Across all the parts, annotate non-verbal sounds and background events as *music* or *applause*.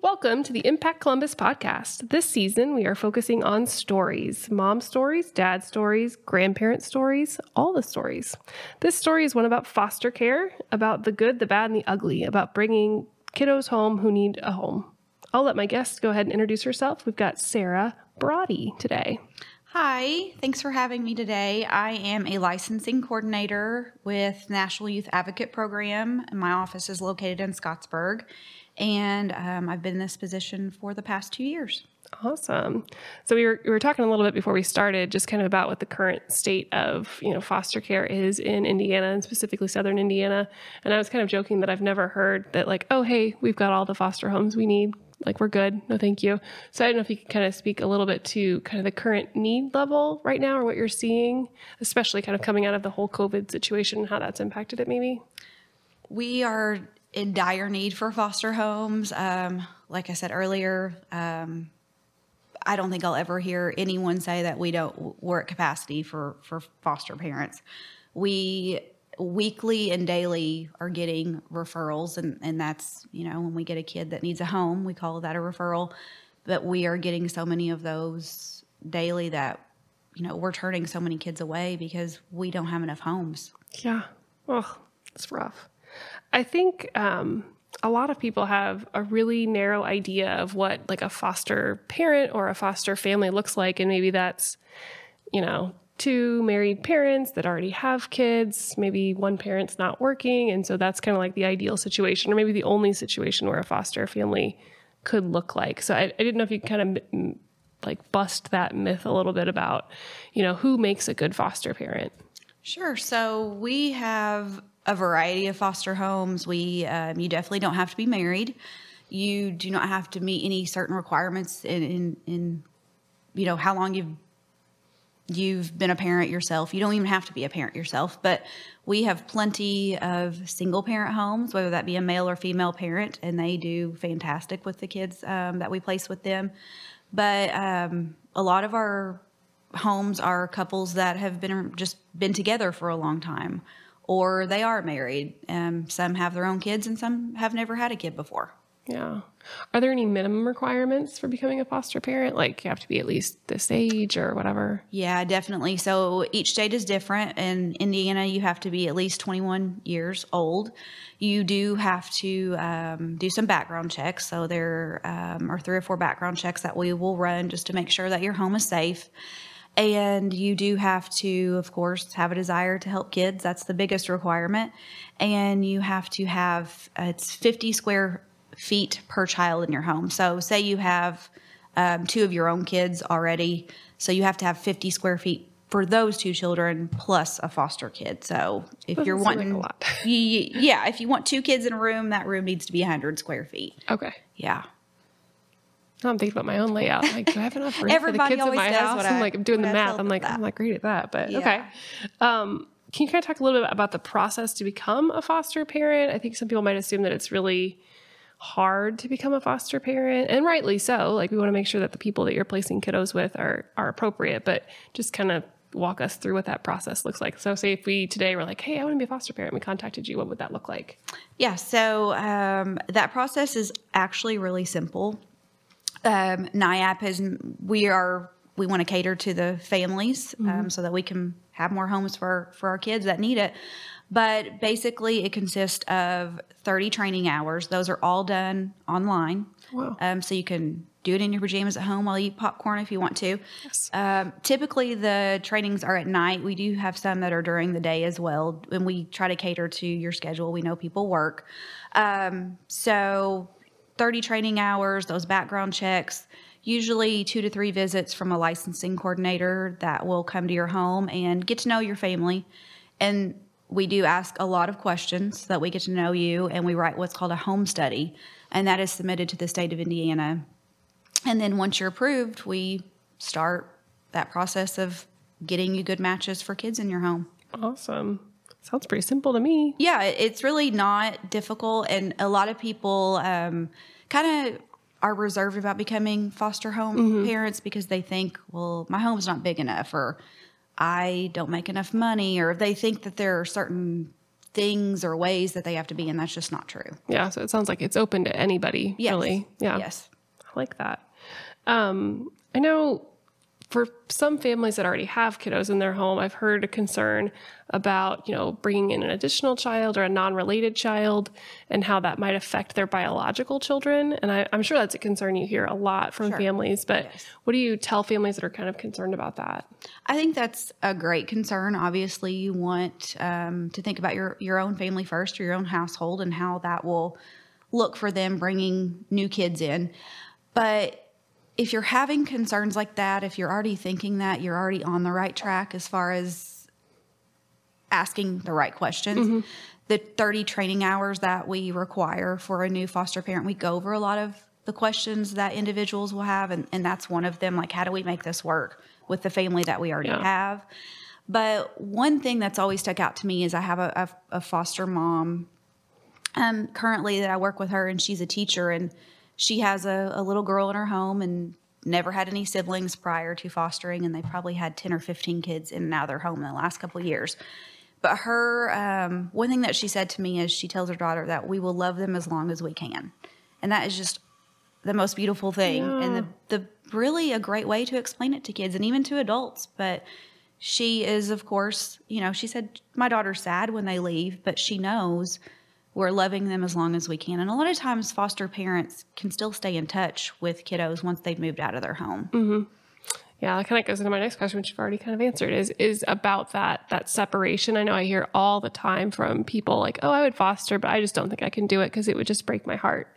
Welcome to the Impact Columbus podcast. This season, we are focusing on stories mom stories, dad stories, grandparent stories, all the stories. This story is one about foster care, about the good, the bad, and the ugly, about bringing kiddos home who need a home. I'll let my guest go ahead and introduce herself. We've got Sarah Brody today. Hi, thanks for having me today. I am a licensing coordinator with National Youth Advocate Program, and my office is located in Scottsburg. And um, I've been in this position for the past two years. Awesome. So we were we were talking a little bit before we started, just kind of about what the current state of you know foster care is in Indiana and specifically Southern Indiana. And I was kind of joking that I've never heard that like, oh hey, we've got all the foster homes we need like we're good no thank you so i don't know if you could kind of speak a little bit to kind of the current need level right now or what you're seeing especially kind of coming out of the whole covid situation and how that's impacted it maybe we are in dire need for foster homes. Um, like i said earlier um, i don't think i'll ever hear anyone say that we don't we're at capacity for for foster parents. We weekly and daily are getting referrals and, and that's you know when we get a kid that needs a home we call that a referral. But we are getting so many of those daily that you know we're turning so many kids away because we don't have enough homes. Yeah. Oh it's rough i think um, a lot of people have a really narrow idea of what like a foster parent or a foster family looks like and maybe that's you know two married parents that already have kids. Maybe one parent's not working. And so that's kind of like the ideal situation, or maybe the only situation where a foster family could look like. So I, I didn't know if you kind of like bust that myth a little bit about, you know, who makes a good foster parent. Sure. So we have a variety of foster homes. We, um, you definitely don't have to be married. You do not have to meet any certain requirements in, in, in you know, how long you've you've been a parent yourself. You don't even have to be a parent yourself, but we have plenty of single parent homes, whether that be a male or female parent, and they do fantastic with the kids um, that we place with them. But um, a lot of our homes are couples that have been just been together for a long time, or they are married. Um, some have their own kids, and some have never had a kid before. Yeah. Are there any minimum requirements for becoming a foster parent? Like you have to be at least this age or whatever? Yeah, definitely. So each state is different. In Indiana, you have to be at least 21 years old. You do have to um, do some background checks. So there um, are three or four background checks that we will run just to make sure that your home is safe. And you do have to, of course, have a desire to help kids. That's the biggest requirement. And you have to have, uh, it's 50 square feet per child in your home. So, say you have um, two of your own kids already, so you have to have 50 square feet for those two children plus a foster kid. So, if Doesn't you're wanting, like a lot. *laughs* you, yeah, if you want two kids in a room, that room needs to be 100 square feet. Okay. Yeah. Now I'm thinking about my own layout. Like, do I have enough room for the kids in my house? what I'm like, I'm doing the I math. I'm like. I'm not great at that, but Yeah. okay. Um, can you kind of talk a little bit about the process to become a foster parent? I think some people might assume that it's really hard to become a foster parent, and rightly so. Like, we want to make sure that the people that you're placing kiddos with are are appropriate, but just kind of walk us through what that process looks like. So, say if we today were like, "Hey, I want to be a foster parent," we contacted you, what would that look like? Yeah, so um, that process is actually really simple. Um, NYAP is we are we want to cater to the families um, so that we can have more homes for for our kids that need it. But basically, it consists of 30 training hours. Those are all done online. Wow. Um, so you can do it in your pajamas at home while you eat popcorn if you want to. Yes. Um, typically, the trainings are at night. We do have some that are during the day as well, and we try to cater to your schedule. We know people work. Um, so, 30 training hours, those background checks, usually two to three visits from a licensing coordinator that will come to your home and get to know your family. And we do ask a lot of questions that we get to know you, and we write what's called a home study, and that is submitted to the state of Indiana. And then once you're approved, we start that process of getting you good matches for kids in your home. Awesome. Sounds pretty simple to me. Yeah, it's really not difficult, and a lot of people um, kind of are reserved about becoming foster home parents because they think, well, my home's not big enough, or I don't make enough money, or they think that there are certain things or ways that they have to be, and that's just not true. Yeah. So it sounds like it's open to anybody, Yes. really. Yeah. Yes. I like that. Um, I know for some families that already have kiddos in their home, I've heard a concern about, you know, bringing in an additional child or a non-related child and how that might affect their biological children. And I, I'm sure that's a concern you hear a lot from Sure. families, but Yes. what do you tell families that are kind of concerned about that? I think that's a great concern. Obviously, you want um, to think about your your own family first, or your own household, and how that will look for them bringing new kids in. But if you're having concerns like that, if you're already thinking that, you're already on the right track as far as asking the right questions. The 30 training hours that we require for a new foster parent, we go over a lot of the questions that individuals will have, and, and that's one of them. Like, how do we make this work with the family that we already Yeah. have? But one thing that's always stuck out to me is I have a, a, a foster mom um, currently that I work with her, and she's a teacher, and she has a, a little girl in her home and never had any siblings prior to fostering, and they probably had 10 or 15 kids in and out of their home in the last couple of years. But her, um, one thing that she said to me is she tells her daughter that we will love them as long as we can. And that is just the most beautiful thing and the, the really a great way to explain it to kids and even to adults. But she is, of course, you know, she said, My daughter's sad when they leave, but she knows we're loving them as long as we can. And a lot of times, foster parents can still stay in touch with kiddos once they've moved out of their home. Mm-hmm. Yeah, that kind of goes into my next question, which you've already kind of answered, is is about that that separation. I know I hear all the time from people like, "Oh, I would foster, but I just don't think I can do it because it would just break my heart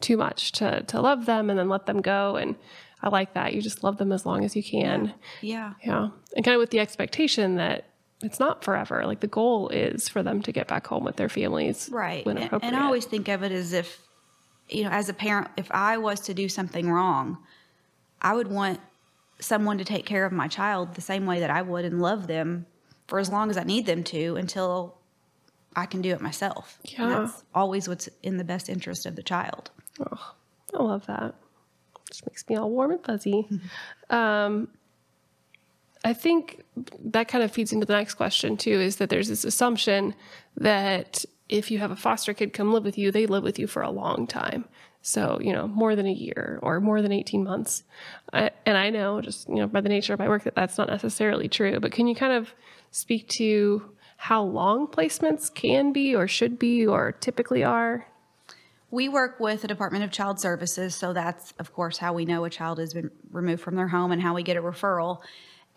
too much to to love them and then let them go." And I like that. You just love them as long as you can. Yeah. Yeah, and kind of with the expectation that it's not forever. Like the goal is for them to get back home with their families, Right. When And, and I always think of it as if, you know, as a parent, if I was to do something wrong, I would want someone to take care of my child the same way that I would and love them for as long as I need them to until I can do it myself. And Yeah. that's always what's in the best interest of the child. Oh, I love that. Just makes me all warm and fuzzy. *laughs* um, I think that kind of feeds into the next question too. Is that there's this assumption that if you have a foster kid come live with you, they live with you for a long time. So you know, more than a year or more than eighteen months. I, and I know, just you know, by the nature of my work, that that's not necessarily true. But can you kind of speak to how long placements can be, or should be, or typically are? We work with the Department of Child Services, so that's, of course, how we know a child has been removed from their home and how we get a referral.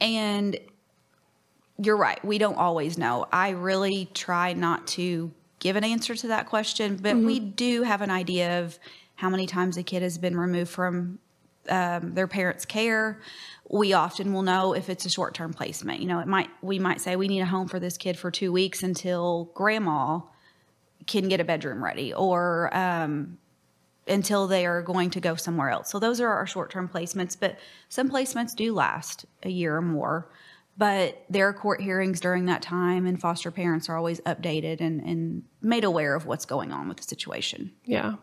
And you're right, we don't always know. I really try not to give an answer to that question, but we do have an idea of how many times a kid has been removed from um, their parents' care. We often will know if it's a short-term placement. You know, it might we might say we need a home for this kid for two weeks until grandma can get a bedroom ready, or um, until they are going to go somewhere else. So those are our short-term placements. But some placements do last a year or more. But there are court hearings during that time, and foster parents are always updated and, and made aware of what's going on with the situation. Yeah.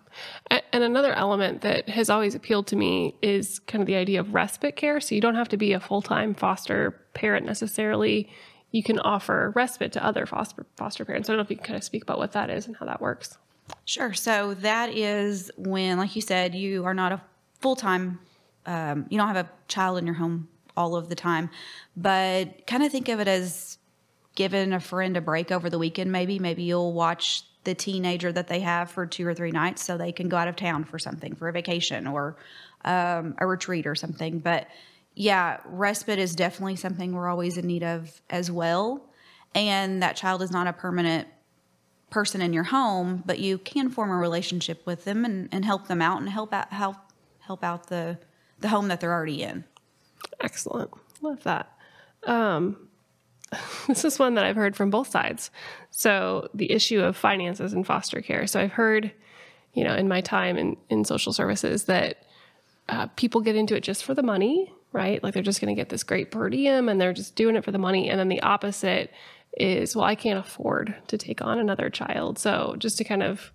And another element that has always appealed to me is kind of the idea of respite care. So you don't have to be a full time foster parent necessarily. You can offer respite to other foster, foster parents. I don't know if you can kind of speak about what that is and how that works. Sure. So that is when, like you said, you are not a full time, um, you don't have a child in your home all of the time, but kind of think of it as giving a friend a break over the weekend, maybe. Maybe you'll watch the teenager that they have for two or three nights so they can go out of town for something, for a vacation or um, a retreat or something. But yeah, respite is definitely something we're always in need of as well. And that child is not a permanent person in your home, but you can form a relationship with them and, and help them out and help out help help out the the home that they're already in. Excellent. Love that. Um, *laughs* this is one that I've heard from both sides. So the issue of finances in foster care. So I've heard, you know, in my time in, in social services that uh, people get into it just for the money, right? Like they're just going to get this great per diem and they're just doing it for the money. And then the opposite is, well, I can't afford to take on another child. So just to kind of,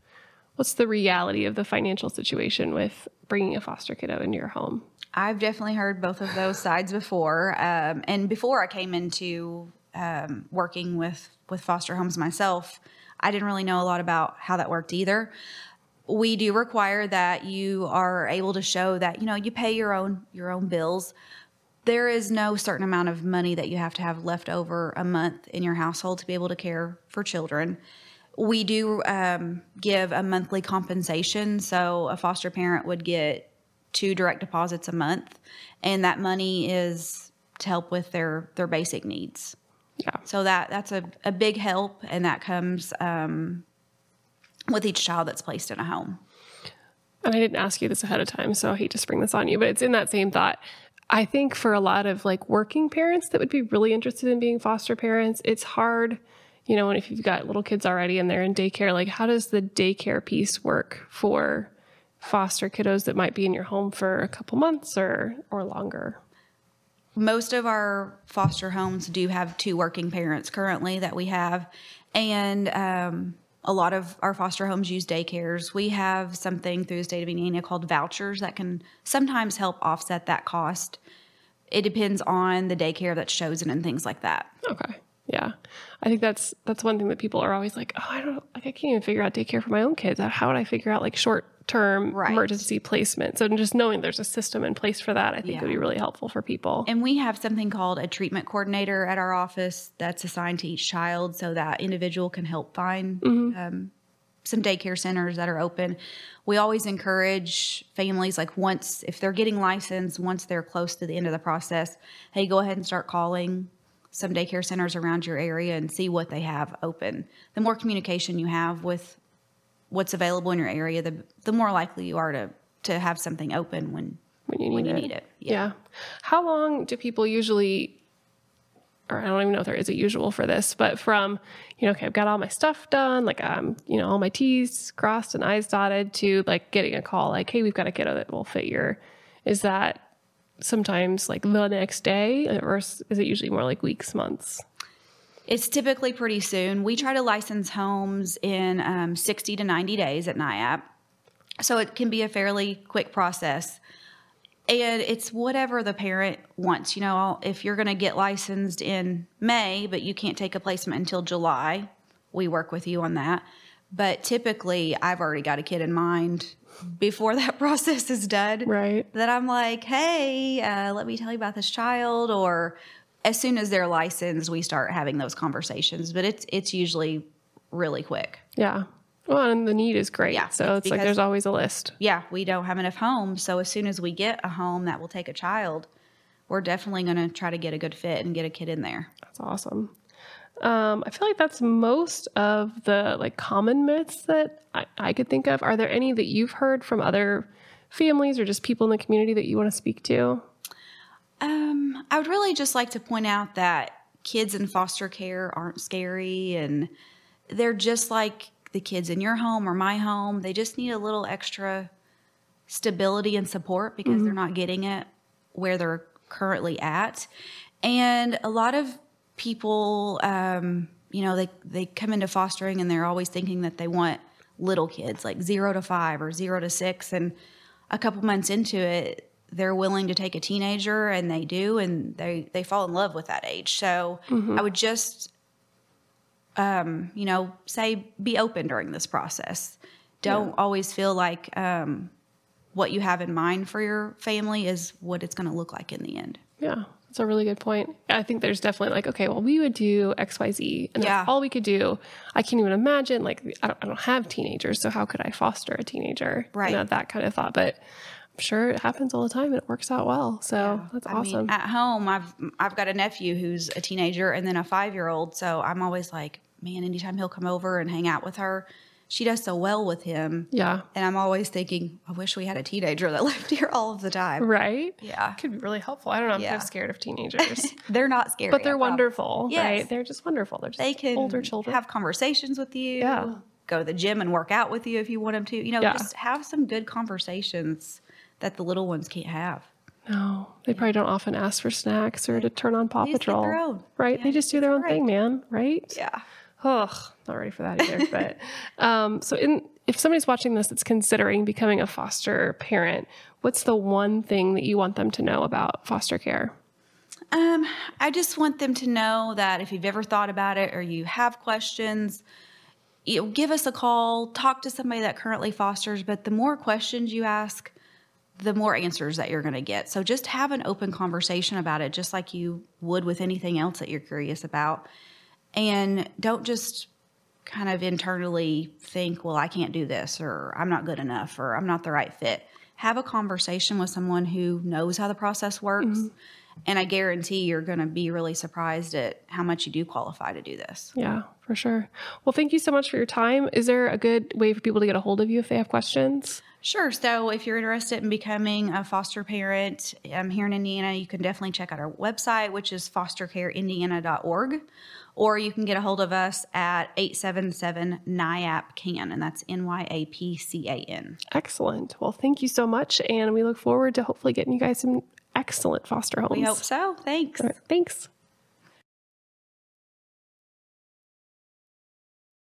what's the reality of the financial situation with bringing a foster kiddo into your home? I've definitely heard both of those sides before. Um, and before I came into um, working with with foster homes myself, I didn't really know a lot about how that worked either. We do require that you are able to show that you know you pay your own your own bills. There is no certain amount of money that you have to have left over a month in your household to be able to care for children. We do um, give a monthly compensation, so a foster parent would get two direct deposits a month, and that money is to help with their their basic needs. Yeah. So that that's a, a big help, and that comes um, with each child that's placed in a home. And I didn't ask you this ahead of time, so I hate to spring this on you, but it's in that same thought. I think for a lot of like working parents that would be really interested in being foster parents, it's hard, you know, and if you've got little kids already and they're in daycare, like how does the daycare piece work for foster kiddos that might be in your home for a couple months or or longer? most of our foster homes do have two working parents currently that we have and um, a lot of our foster homes use daycares. We have something through the state of indiana called vouchers that can sometimes help offset that cost. It depends on the daycare that's chosen and things like that. Okay. Yeah. I think that's that's one thing that people are always like, oh, I don't like I can't even figure out daycare for my own kids. How would I figure out like short term Right. emergency placement? So just knowing there's a system in place for that, I think Yeah. would be really helpful for people. And we have something called a treatment coordinator at our office that's assigned to each child so that individual can help find um, some daycare centers that are open. We always encourage families, like once, if they're getting licensed, once they're close to the end of the process, hey, go ahead and start calling some daycare centers around your area and see what they have open. The more communication you have with what's available in your area, the, the more likely you are to, to have something open when, when you need when you it. need it. Yeah. How long do people usually, or I don't even know if there is a usual for this, but from, you know, okay, I've got all my stuff done, like, um, you know, all my T's crossed and I's dotted to like getting a call, like, hey, we've got a kiddo that will fit your, is that sometimes like the next day or is it usually more like weeks, months? It's typically pretty soon. We try to license homes in um, 60 to 90 days at NYAP. So it can be a fairly quick process. And it's whatever the parent wants. You know, if you're going to get licensed in May, but you can't take a placement until July, we work with you on that. But typically, I've already got a kid in mind before that *laughs* process is done Right. that I'm like, hey, uh, let me tell you about this child, or as soon as they're licensed, we start having those conversations. But it's it's usually really quick. Yeah. Well, and the need is great. Yeah, so it's it's like there's always a list. Yeah, we don't have enough homes, so as soon as we get a home that will take a child, we're definitely going to try to get a good fit and get a kid in there. That's awesome. Um, I feel like that's most of the like common myths that I, I could think of. Are there any that you've heard from other families or just people in the community that you want to speak to? Um, I would really just like to point out that kids in foster care aren't scary and they're just like the kids in your home or my home. They just need a little extra stability and support because they're not getting it where they're currently at. And a lot of people, um, you know, they, they come into fostering and they're always thinking that they want little kids, like zero to five or zero to six. And a couple months into it, they're willing to take a teenager and they do and they they fall in love with that age. So i would just um you know say be open during this process. Don't always feel like um what you have in mind for your family is what it's going to look like in the end. Yeah, that's a really good point. I think there's definitely like, okay, well, we would do X, Y, Z, and that's Yeah. all we could do. I can't even imagine. Like, I don't, I don't have teenagers, so how could I foster a teenager? Right. You know, that kind of thought. But I'm sure it happens all the time, and it works out well. So that's I awesome. mean, at home, I've I've got a nephew who's a teenager and then a five year old. So I'm always like, man, anytime he'll come over and hang out with her, she does so well with him. yeah. And I'm always thinking, I wish we had a teenager that *laughs* lived here all of the time. Right. Yeah. Could be really helpful. I don't know. I'm kind of scared of *laughs* teenagers, They're not scary, but they're wonderful, Yes. right? They're just wonderful. They're just They can older children. have conversations with you. Yeah. Go to the gym and work out with you if you want them to. You know, Yeah. just have some good conversations that the little ones can't have. no, they probably don't often ask for snacks or to turn on Paw They Patrol. their own. Right? Yeah, they just do their own right. thing, man. Right? Yeah. Ugh, not ready for that either. but *laughs* um, so, in, if somebody's watching this that's considering becoming a foster parent, what's the one thing that you want them to know about foster care? Um, I just want them to know that if you've ever thought about it or you have questions, you know, give us a call, talk to somebody that currently fosters. But the more questions you ask, the more answers that you're going to get. So just have an open conversation about it, just like you would with anything else that you're curious about. And don't just kind of internally think, well, I can't do this, or I'm not good enough, or I'm not the right fit. Have a conversation with someone who knows how the process works. Mm-hmm. And I guarantee you're going to be really surprised at how much you do qualify to do this. Yeah, for sure. Well, thank you so much for your time. Is there a good way for people to get a hold of you if they have questions? Sure. So if you're interested in becoming a foster parent um, here in Indiana, you can definitely check out our website, which is fostercareindiana.org, or you can get a hold of us at 877 NYAP CAN, and that's N Y A P C A N. Excellent. Well, thank you so much. And we look forward to hopefully getting you guys some excellent foster homes. We hope so. Thanks. Right. Thanks.